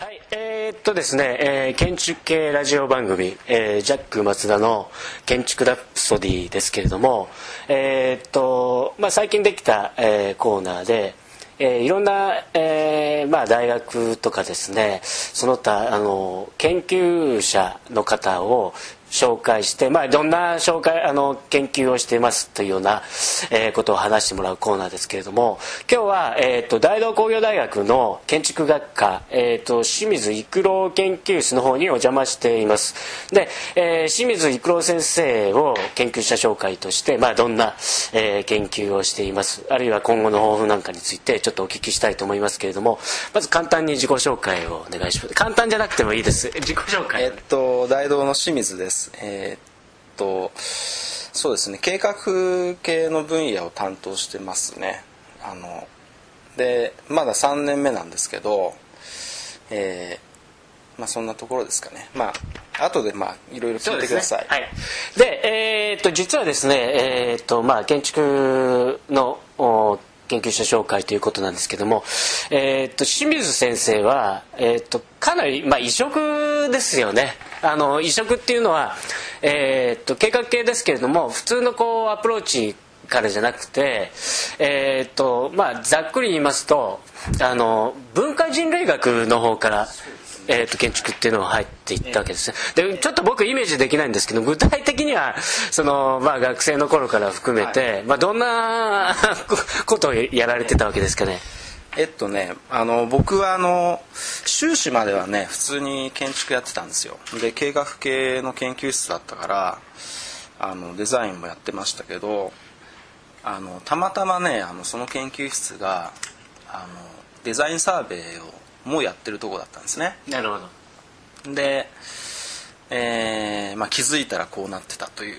はい、えー、っとですね、えー、建築系ラジオ番組、えー、ジャック松田の建築ラプソディですけれども、えー、っと、まあ、最近できた、えー、コーナーで、えー、いろんな、えーまあ、大学とかですねその他あの研究者の方を紹介して、まあ、どんな紹介あの研究をしていますというような、えー、ことを話してもらうコーナーですけれども今日は、えーと、大同工業大学の建築学科、えーと、清水育郎研究室の方にお邪魔しています。で、えー、清水育郎先生を研究者紹介として、まあ、どんな、えー、研究をしていますあるいは今後の抱負なんかについてちょっとお聞きしたいと思いますけれどもまず簡単に自己紹介をお願いします。簡単じゃなくてもいいです。自己紹介えっと大同の清水です。えー、っとそうですね。計画系の分野を担当してますね。あのでまだ3年目なんですけどえー、まあそんなところですかね。まあ後でまあいろいろ聞いてください、ね、はい、でえー、っと実はですねえー、っとまあ建築の研究者紹介ということなんですけども、えー、っと清水先生は、えー、っとかなり、まあ、異色ですよね。あの移植っていうのは、えー、っと計画系ですけれども普通のこうアプローチからじゃなくて、えー、っとまあ、ざっくり言いますとあの文化人類学の方からえーと、建築っていうのが入っていったわけですでちょっと僕イメージできないんですけど具体的にはその、まあ、学生の頃から含めて、はい、まあ、どんなことをやられてたわけですかねえっとねあの僕はあの修士まではね普通に建築やってたんですよ。で計画系の研究室だったからあのデザインもやってましたけどあのたまたまねあのその研究室があのデザインサーベイをもやってるとこだったんですね。なるほど。で、えーまあ、気づいたらこうなってたという。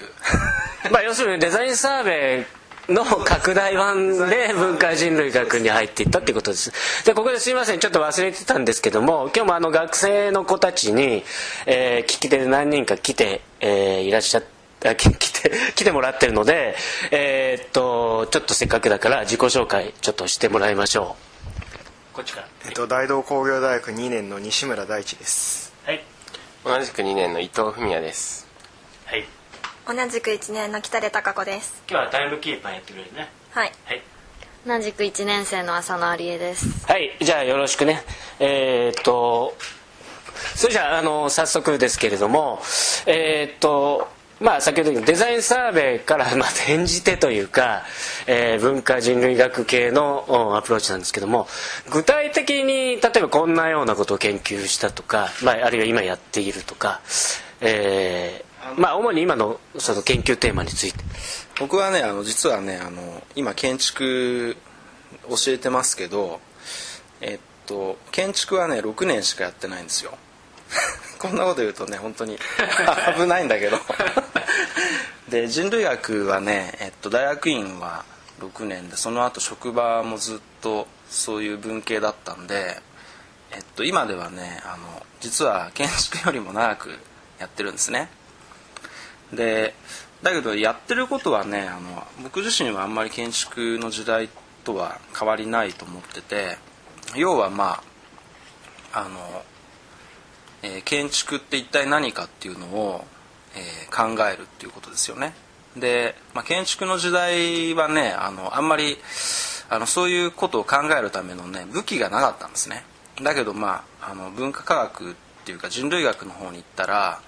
まあ要するにデザインサーベイの拡大版で文化人類学に入っていったっていうことです。でここですいません。ちょっと忘れてたんですけども今日もあの学生の子たちに、えー、聞き手で何人か来て、えー、いらっしゃって 来て来てもらってるので、えー、っとちょっとせっかくだから自己紹介ちょっとしてもらいましょう。こっちから、えっと、大同工業大学2年の西村大地です。はい。同じく2年の伊藤文也です。はい同じく1年の北出孝子です。今日はタイムキーパーやってくれるね。はい、はい、同じく1年生の浅野有恵です。はい。じゃあよろしくね。えー、っとそれじゃああの早速ですけれどもえー、っとまあ、先ほど言ったデザインサーベイからまあ転じてというか、えー、文化人類学系のアプローチなんですけども具体的に例えばこんなようなことを研究したとか、まあ、あるいは今やっているとか、えー、まあ、主に今のその研究テーマについて。僕はねあの実はねあの今建築教えてますけどえっと建築はね6年しかやってないんですよ。こんなこと言うとね本当に危ないんだけど。で人類学はね、えっと、大学院は6年でその後職場もずっとそういう文系だったんで、えっと、今ではねあの実は建築よりも長くやってるんですねでだけどやってることはねあの僕自身はあんまり建築の時代とは変わりないと思ってて要はまああのえー、建築って一体何かっていうのを、えー、考えるっていうことですよね。で、まあ、建築の時代はねあのあんまりあのそういうことを考えるためのね武器がなかったんですね。だけど、まあ、あの文化科学っていうか人類学の方に行ったら、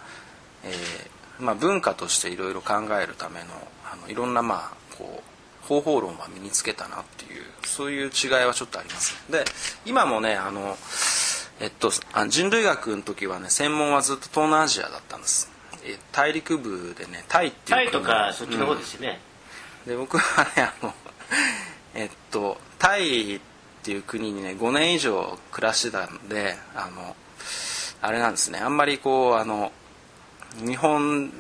えーまあ、文化としていろいろ考えるためのあのいろんな、まあ、こう方法論は身につけたなっていうそういう違いはちょっとあります。で今もねあのえっと、人類学の時はね専門はずっと東南アジアだったんです。え大陸部でねタイっていうタイとかそっちの方ですよね、うん、で僕はねあのえっとタイっていう国にね5年以上暮らしてたんであのあれなんですね。あんまりこうあの日本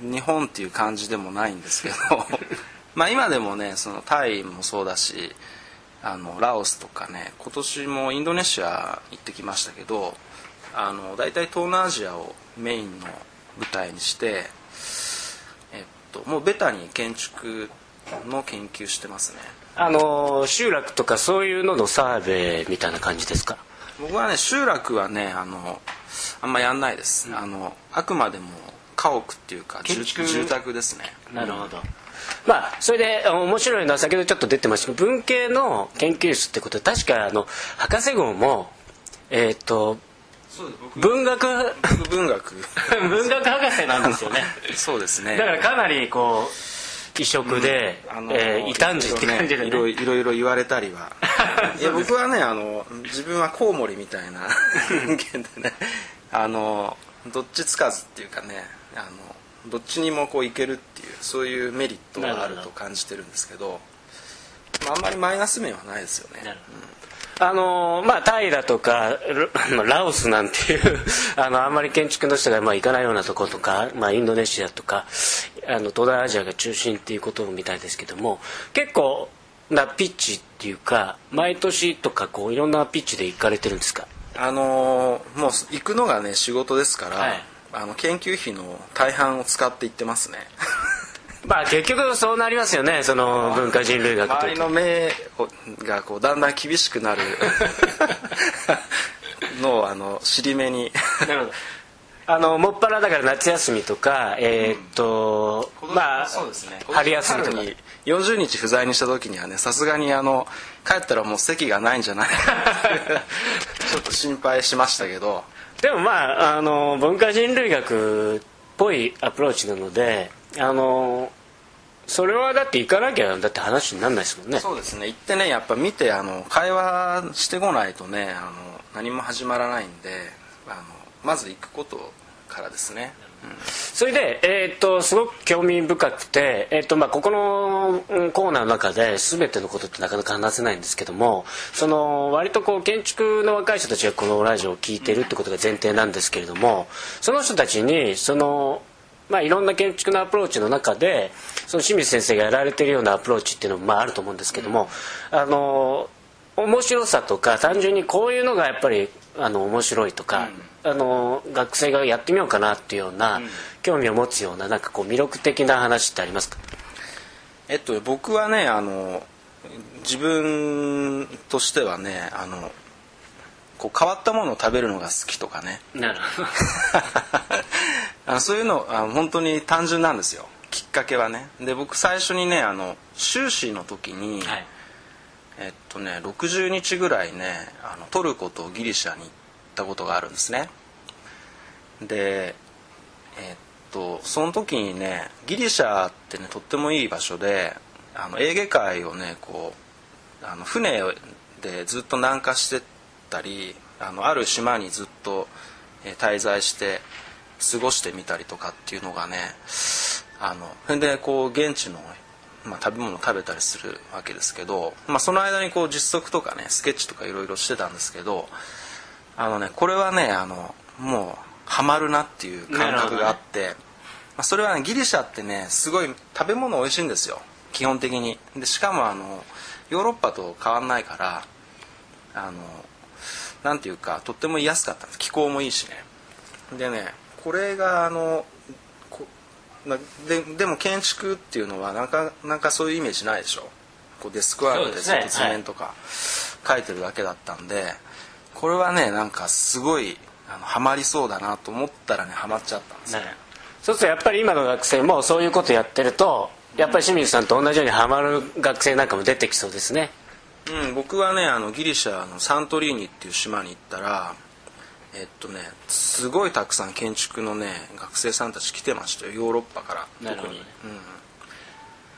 日本っていう感じでもないんですけど まあ今でもねそのタイもそうだしあのラオスとかね今年もインドネシア行ってきましたけどあの大体東南アジアをメインの舞台にして、えっと、もうベタに建築の研究してますね。あの集落とかそういうののサーベイみたいな感じですか？僕はね集落はねあのあんまやんないです、あのあくまでも家屋っていうか住宅ですね。なるほど、まあそれであ面白いのは先ほどちょっと出てましたけど文系の研究室ってことで確かあの博士号もえっ、と文学。僕文学。文学博士なんですよね。そうですね。だからかなりこう異色で、あのえー異端児って感じで、ね、いろいろいろいろ言われたりは。いや僕はねあの自分はコウモリみたいな人間でねあのどっちつかずっていうかねあのどっちにもこういけるっていうそういうメリットがあると感じてるんですけどまあ、あんまりマイナス面はないですよね。なるあのまあタイだとかラ ラオスなんていうあのあんまり建築の人がまあ行かないようなところとか、まあ、インドネシアとかあの東南アジアが中心っていうことみたいですけども結構なピッチっていうか毎年とかこういろんなピッチで行かれてるんですか？あのーもう行くのがね仕事ですから、はい。あの研究費の大半を使って行ってますね。まあ結局そうなりますよねその文化人類学と周りの目をがこうだんだん厳しくなるのをあの尻目になるほどあのもっぱらだから夏休みとかえーっと、まあそうですね。春休みとか。春に40日不在にした時にはねさすがにあの帰ったらもう席がないんじゃないか。ちょっと心配しましたけど。でもまああの文化人類学っぽいアプローチなのであのそれはだって行かなきゃだって話にならないですもんね。そうですね。行ってねやっぱ見てあの会話してこないとねあの何も始まらないんであのまず行くことからですね、それで、えーっとすごく興味深くて、えーっとまあ、ここのうんコーナーの中で全てのことってなかなか話せないんですけどもその割とこう建築の若い人たちがこのラジオを聞いてるってことが前提なんですけれどもその人たちにその、まあ、いろんな建築のアプローチの中でその清水先生がやられてるようなアプローチっていうのもまああると思うんですけども、あの面白さとか単純にこういうのがやっぱりあの面白いとか、あの学生がやってみようかなっていうような、興味を持つようななんかこう魅力的な話ってありますか？えっと僕はねあの自分としてはねあのこう変わったものを食べるのが好きとかね。なるほど。あのそういうのあの本当に単純なんですよ。きっかけはね。で僕最初にねあの修士の時に、はいえっとね60日ぐらいねあのトルコとギリシャに行ったことがあるんですね。でえっとその時にねギリシャってねとってもいい場所であのエーゲ海をねこうあの船でずっと南下してったりあのある島にずっと滞在して過ごしてみたりとかっていうのがねあのそれでこう現地の、まあ、食べ物を食べたりするわけですけど、まあ、その間にこう実測とかねスケッチとかいろいろしてたんですけどあのねこれはねあのもうハマるなっていう感覚があって、まあ、それはねギリシャってねすごい食べ物美味しいんですよ。基本的に。でしかもあのヨーロッパと変わんないからあのなんていうかとっても安かったんです。気候もいいしね。でねこれがあのででも建築っていうのはなかなかそういうイメージないでしょ。こうデスクワークでずっと図面とか書いてるだけだったんで、これはねなんかすごいあのハマりそうだなと思ったらねハマっちゃったんですねね。そうするとやっぱり今の学生もそういうことやってるとやっぱり清水さんと同じようにハマる学生なんかも出てきそうですね。うん、僕はねあのギリシャのサントリーニっていう島に行ったらえっとねすごいたくさん建築のね学生さんたち来てましたよ。ヨーロッパから。特に、うん。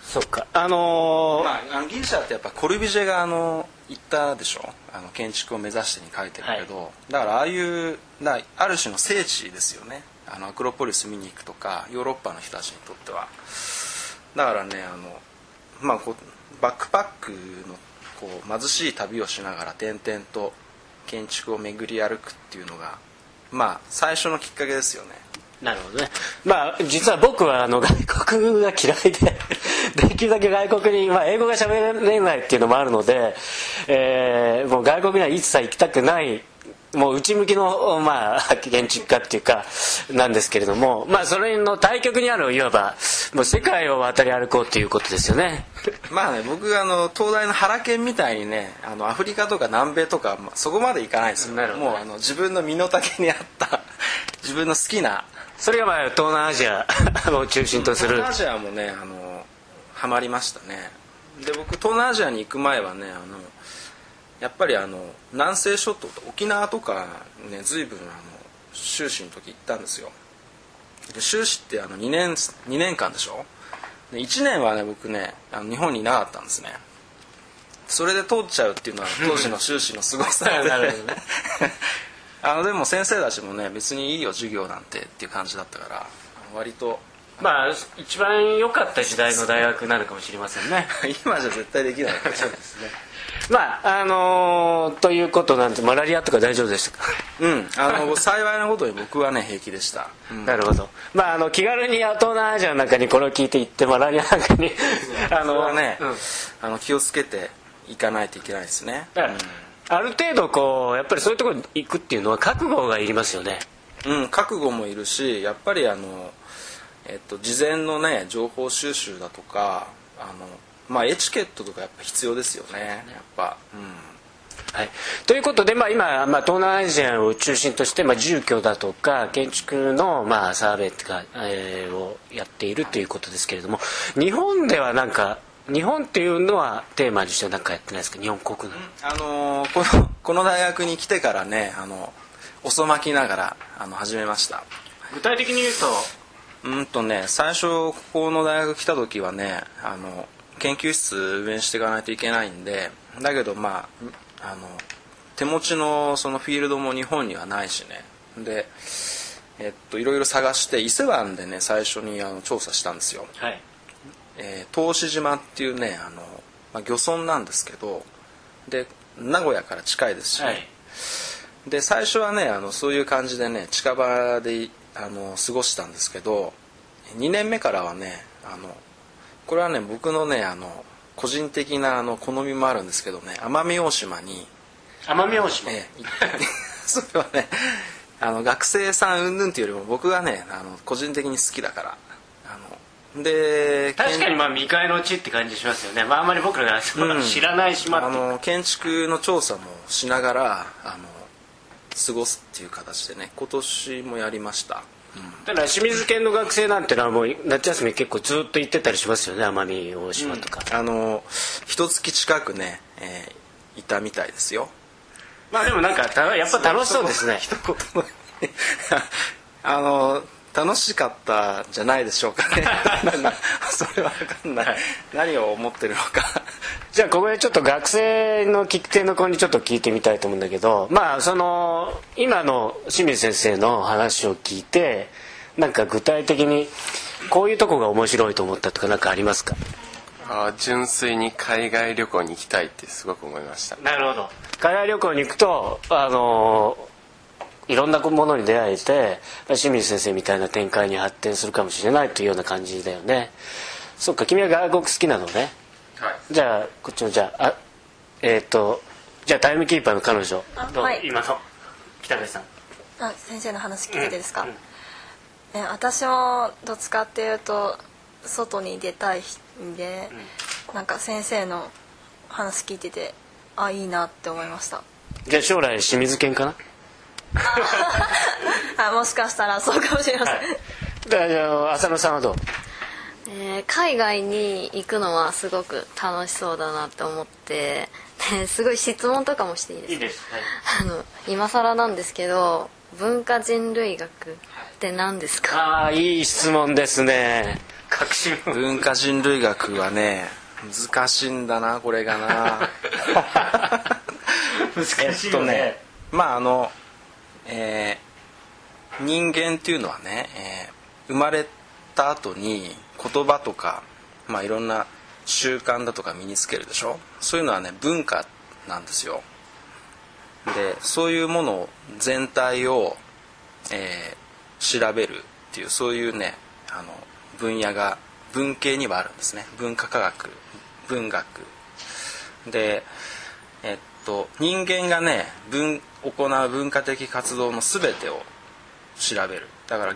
そっか。あのーまあ、ギリシャってやっぱコルビジェがあの行ったでしょ？あの建築を目指してに書いてるけど、だからああいうだある種の聖地ですよね。あのアクロポリス見に行くとかヨーロッパの人たちにとっては。だからねあの、まあ、バックパックのこう貧しい旅をしながら点々と建築を巡り歩くっていうのがまあ最初のきっかけですよね。なるほどね。まあ実は僕はあの外国が嫌いで できるだけ外国に、まあ、英語が喋れないっていうのもあるので、えーもう外国には一切行きたくないもう内向きの、まあ、建築家っていうかなんですけれども、まあ、それの対極にあるいわばもう世界を渡り歩こうということですよね。まあね僕あの東大の原研みたいにねあのアフリカとか南米とか、まあ、そこまで行かないですよ。ね。もうあの自分の身の丈に合った 自分の好きなそれがまあ東南アジア を中心とする。東南アジアもねあのハマりましたね。で僕東南アジアに行く前はねあのやっぱりあの南西諸島と沖縄とかね随分あの修士の時行ったんですよ。で修士ってあの2年 ,2 年間でしょ？で1年はね僕ねあの日本にいなかったんですね。それで通っちゃうっていうのは 当時の修士のすごさで。なるほどね。あのでも先生たちもね別にいいよ授業なんてっていう感じだったから割と。まあ一番良かった時代の大学なのかもしれませんね。今じゃ絶対できない。そうですねまああのーということなんでマラリアとか大丈夫でしたか、うん。あの幸いなことに僕はね平気でした、うん。なるほど。まああの気軽に東南アジアの中にこれを聞いていってマラリアなんかにああのはね、うん。あの気をつけていかないといけないですね。だからある程度こうやっぱりそういうところに行くっていうのは覚悟がいりますよね。うん、覚悟もいるしやっぱりあの、えっと、事前のね情報収集だとかあのまあエチケットとかやっぱ必要ですよね。やっぱ、うん、はい、ということで、まあ、今、まあ、東南アジアを中心として、まあ、住居だとか建築の、まあ、サーベイとか、えーをやっているということですけれども日本ではなんか日本っていうのはテーマにして何かやってないですか？日本国内、あのこのこの大学に来てからねあの遅まきながらあの始めました。具体的に言うと？うんとね最初ここの大学来た時はねあの研究室運営していかないといけないんでだけどまああの手持ちのそのフィールドも日本にはないしね。でえっといろいろ探して伊勢湾でね最初にあの調査したんですよ、はい。えー答志島っていうねあの、まあ、漁村なんですけどで名古屋から近いですしね、はい。で最初はねあのそういう感じでね近場であの過ごしたんですけど2年目からはねあのこれはね僕のねあの個人的なあの好みもあるんですけどね奄美大島に、奄美大島、ええ。それはねあの学生さん云々っていうよりも僕がねあの個人的に好きだからあので確かにまあ未開の地って感じしますよね、まあ、あんまり僕らが知らない島って。うか、の建築の調査もしながらあの過ごすっていう形でね今年もやりました、ただ清水県の学生なんてのはもう夏休み結構ずっと行ってたりしますよね奄美大島とか、あの一月近くね、えーいたみたいですよ。まあでもなんかたやっぱ楽しそうですね。一言もあの楽しかったんじゃないでしょうかね。それは分かんない。何を思ってるのか。じゃあここでちょっと学生の聞き手の子にちょっと聞いてみたいと思うんだけどまあその今の清水先生の話を聞いてなんか具体的にこういうとこが面白いと思ったとか何かありますか？あー純粋に海外旅行に行きたいってすごく思いました。なるほど。海外旅行に行くとあのいろんなものに出会えて清水先生みたいな展開に発展するかもしれないというような感じだよね。そっか君は外国好きなのね。はい。じゃあこっちのじゃああえっ、とじゃあタイムキーパーの彼女。どう？あはい。今の北部さん。あ先生の話聞いててですか、うん。え私もどっちかっていうと外に出たいんで、なんか先生の話聞いててあいいなって思いました。じゃあ将来清水県かな？あもしかしたらそうかもしれません、はい。じゃあじゃあ浅野さんはどう？えー海外に行くのはすごく楽しそうだなって思ってで すごい質問とかもしていいですか？です、はい。あの今更なんですけど文化人類学って何ですか？ああいい質問ですね。確信文化人類学はね難しいんだなこれがな。難しいよね,、まああの、えー人間っていうのはね、えー生まれた後に言葉とか、まあ、いろんな習慣だとか身につけるでしょ？そういうのはね文化なんですよ。でそういうもの全体を、えー調べるっていうそういうねあの分野が文系にはあるんですね。文化科学文学。でえっと人間がね文行う文化的活動の全てを調べる。だから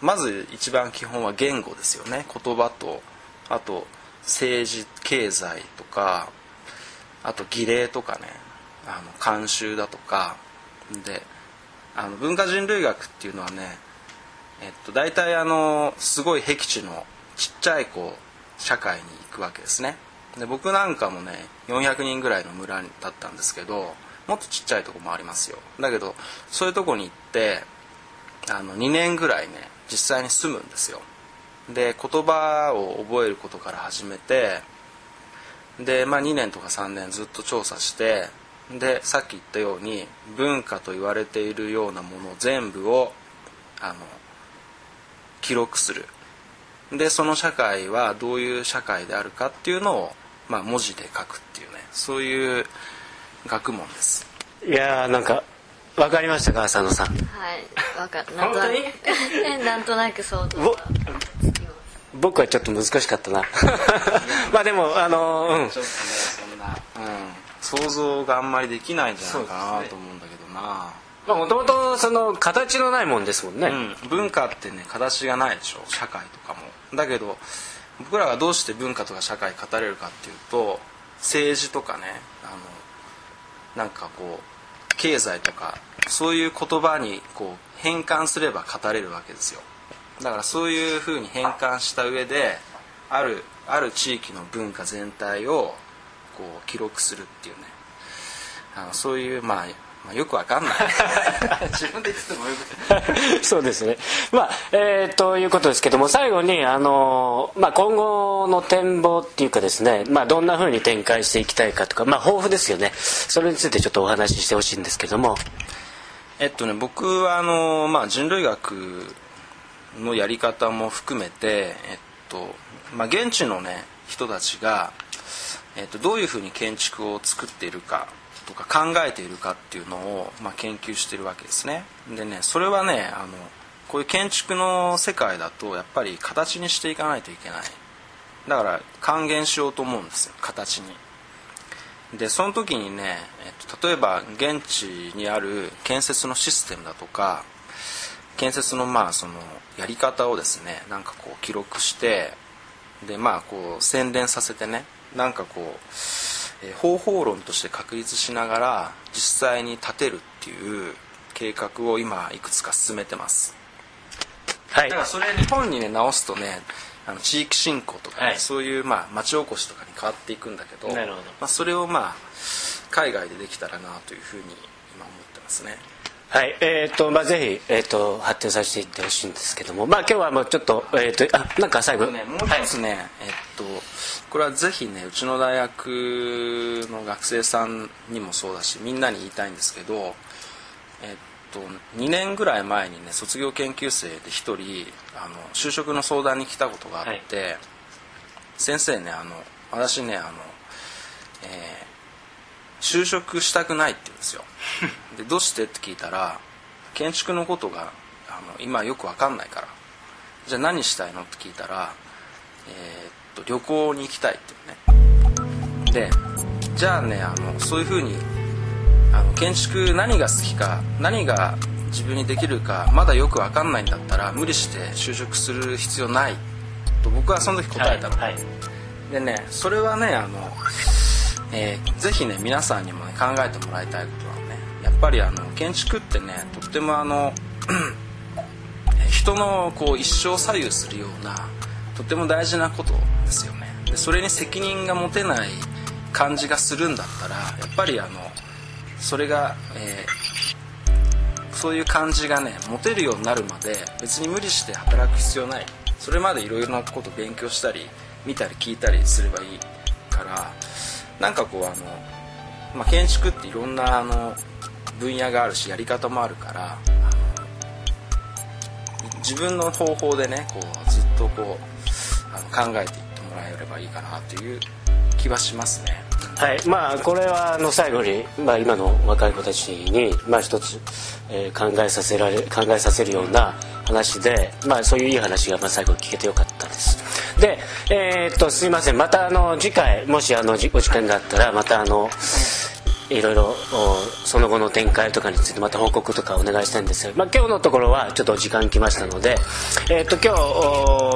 まず一番基本は言語ですよね。言葉とあと政治経済とかあと儀礼とかね。あの慣習だとか。であの文化人類学っていうのはね、えっと、大体あのすごい僻地のちっちゃいこう社会に行くわけですね。で僕なんかもね400人ぐらいの村だったんですけどもっとちっちゃいとこもありますよ。だけどそういうとこに行ってあの2年ぐらいね実際に住むんですよ。で言葉を覚えることから始めてで、まあ、2年とか3年ずっと調査してでさっき言ったように文化と言われているようなもの全部をあの記録する。でその社会はどういう社会であるかっていうのを、まあ、文字で書くっていうね。そういう学問です。いやーなんか分かりましたか浅野さん。はい。わか るなんとな本く。なんとなく想像ぼが僕はちょっと難しかったな。まあでもあのうん。ちょっとねそんな、うん、想像があんまりできないんじゃないかなと思うんだけどな。まあもともとその形のないもんですもんね、うん、文化ってね形がないでしょ社会とかもだけど僕らがどうして文化とか社会語れるかっていうと政治とかねあのなんかこう経済とかそういう言葉にこう変換すれば語れるわけですよ。だからそういうふうに変換した上であるある地域の文化全体をこう記録するっていうね。あのそういうまあまあ、よくわかんない 自分で言ってもよく そうですね。まあ、えー、ということですけども、最後に、あの、まあ、今後の展望っていうかですね、まあ、どんな風に展開していきたいかとか、まあ、抱負ですよね。それについてちょっとお話ししてほしいんですけども。えっとね僕はあの、まあ、人類学のやり方も含めて、えっとまあ、現地のね人たちが、えっと、どういうふうに建築を作っているかとか考えているかっていうのを、まあ、研究してるわけですね。でねそれはねあのこういう建築の世界だとやっぱり形にしていかないといけない。だから還元しようと思うんですよ形に。でその時にね、えっと、例えば現地にある建設のシステムだとか建設のまあそのやり方をですねなんかこう記録してでまあこう洗練させてねなんかこう、えー方法論として確立しながら実際に立てるっていう計画を今いくつか進めてます。はい。だからそれ日本にね直すとねあの地域振興とかね、はい。そういう、まあ、町おこしとかに変わっていくんだけどなるほど。まあ、それをまあ海外でできたらなというふうに今思ってますねはい、えーとまあ、ぜひ、えー、と発展させていってほしいんですけども、まあ、今日はもうちょっと,、えー、とあなんか最後、ねもう一つね、えっとこれはぜひねうちの大学の学生さんにもそうだしみんなに言いたいんですけどえっと2年ぐらい前にね卒業研究生で1人あの就職の相談に来たことがあって、先生ねあの私ねあの、えー就職したくないって言うんですよ。でどうして？って聞いたら建築のことがあの今よく分かんないから。じゃあ何したいの？って聞いたら、えーっと旅行に行きたいっていうね。でじゃあねあのそういうふうにあの建築何が好きか何が自分にできるかまだよく分かんないんだったら無理して就職する必要ない。と僕はその時答えたの、はいはい。でねそれはねあの、えーぜひね皆さんにも、ね、考えてもらいたいことはねやっぱりあの建築ってねとってもあの 人のこう一生を左右するようなとても大事なことですよね。でそれに責任が持てない感じがするんだったらやっぱりあのそれが、えーそういう感じがね持てるようになるまで別に無理して働く必要ない。それまでいろいろなこと勉強したり見たり聞いたりすればいいからなんかこうあの、まあ、建築っていろんなあの分野があるしやり方もあるから自分の方法でねこうずっとこうあの考えていってもらえればいいかなという気はしますね。はいまあこれはあの最後に、まあ、今の若い子たちに、まあ、一つ、えー考えさせられ考えさせるような話で、まあ、そういういい話がまあ最後聞けてよかったですでえーっとすいません。またあの次回もしあのじお時間があったらまたあのいろいろその後の展開とかについてまた報告とかお願いしたいんですが、まあ、今日のところはちょっと時間来ましたので、えー、と今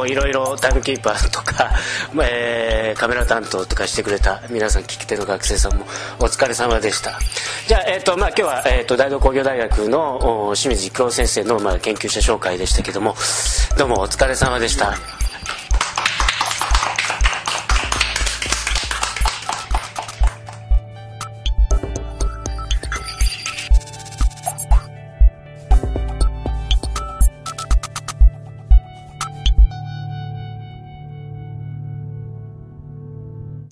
日いろいろタイムキーパーとか、まあえーカメラ担当とかしてくれた皆さん聞き手の学生さんもお疲れ様でした。じゃあ、えーとまあ、今日は、えー、と大同工業大学の清水育郎先生の、まあ、研究者紹介でしたけどもどうもお疲れ様でした。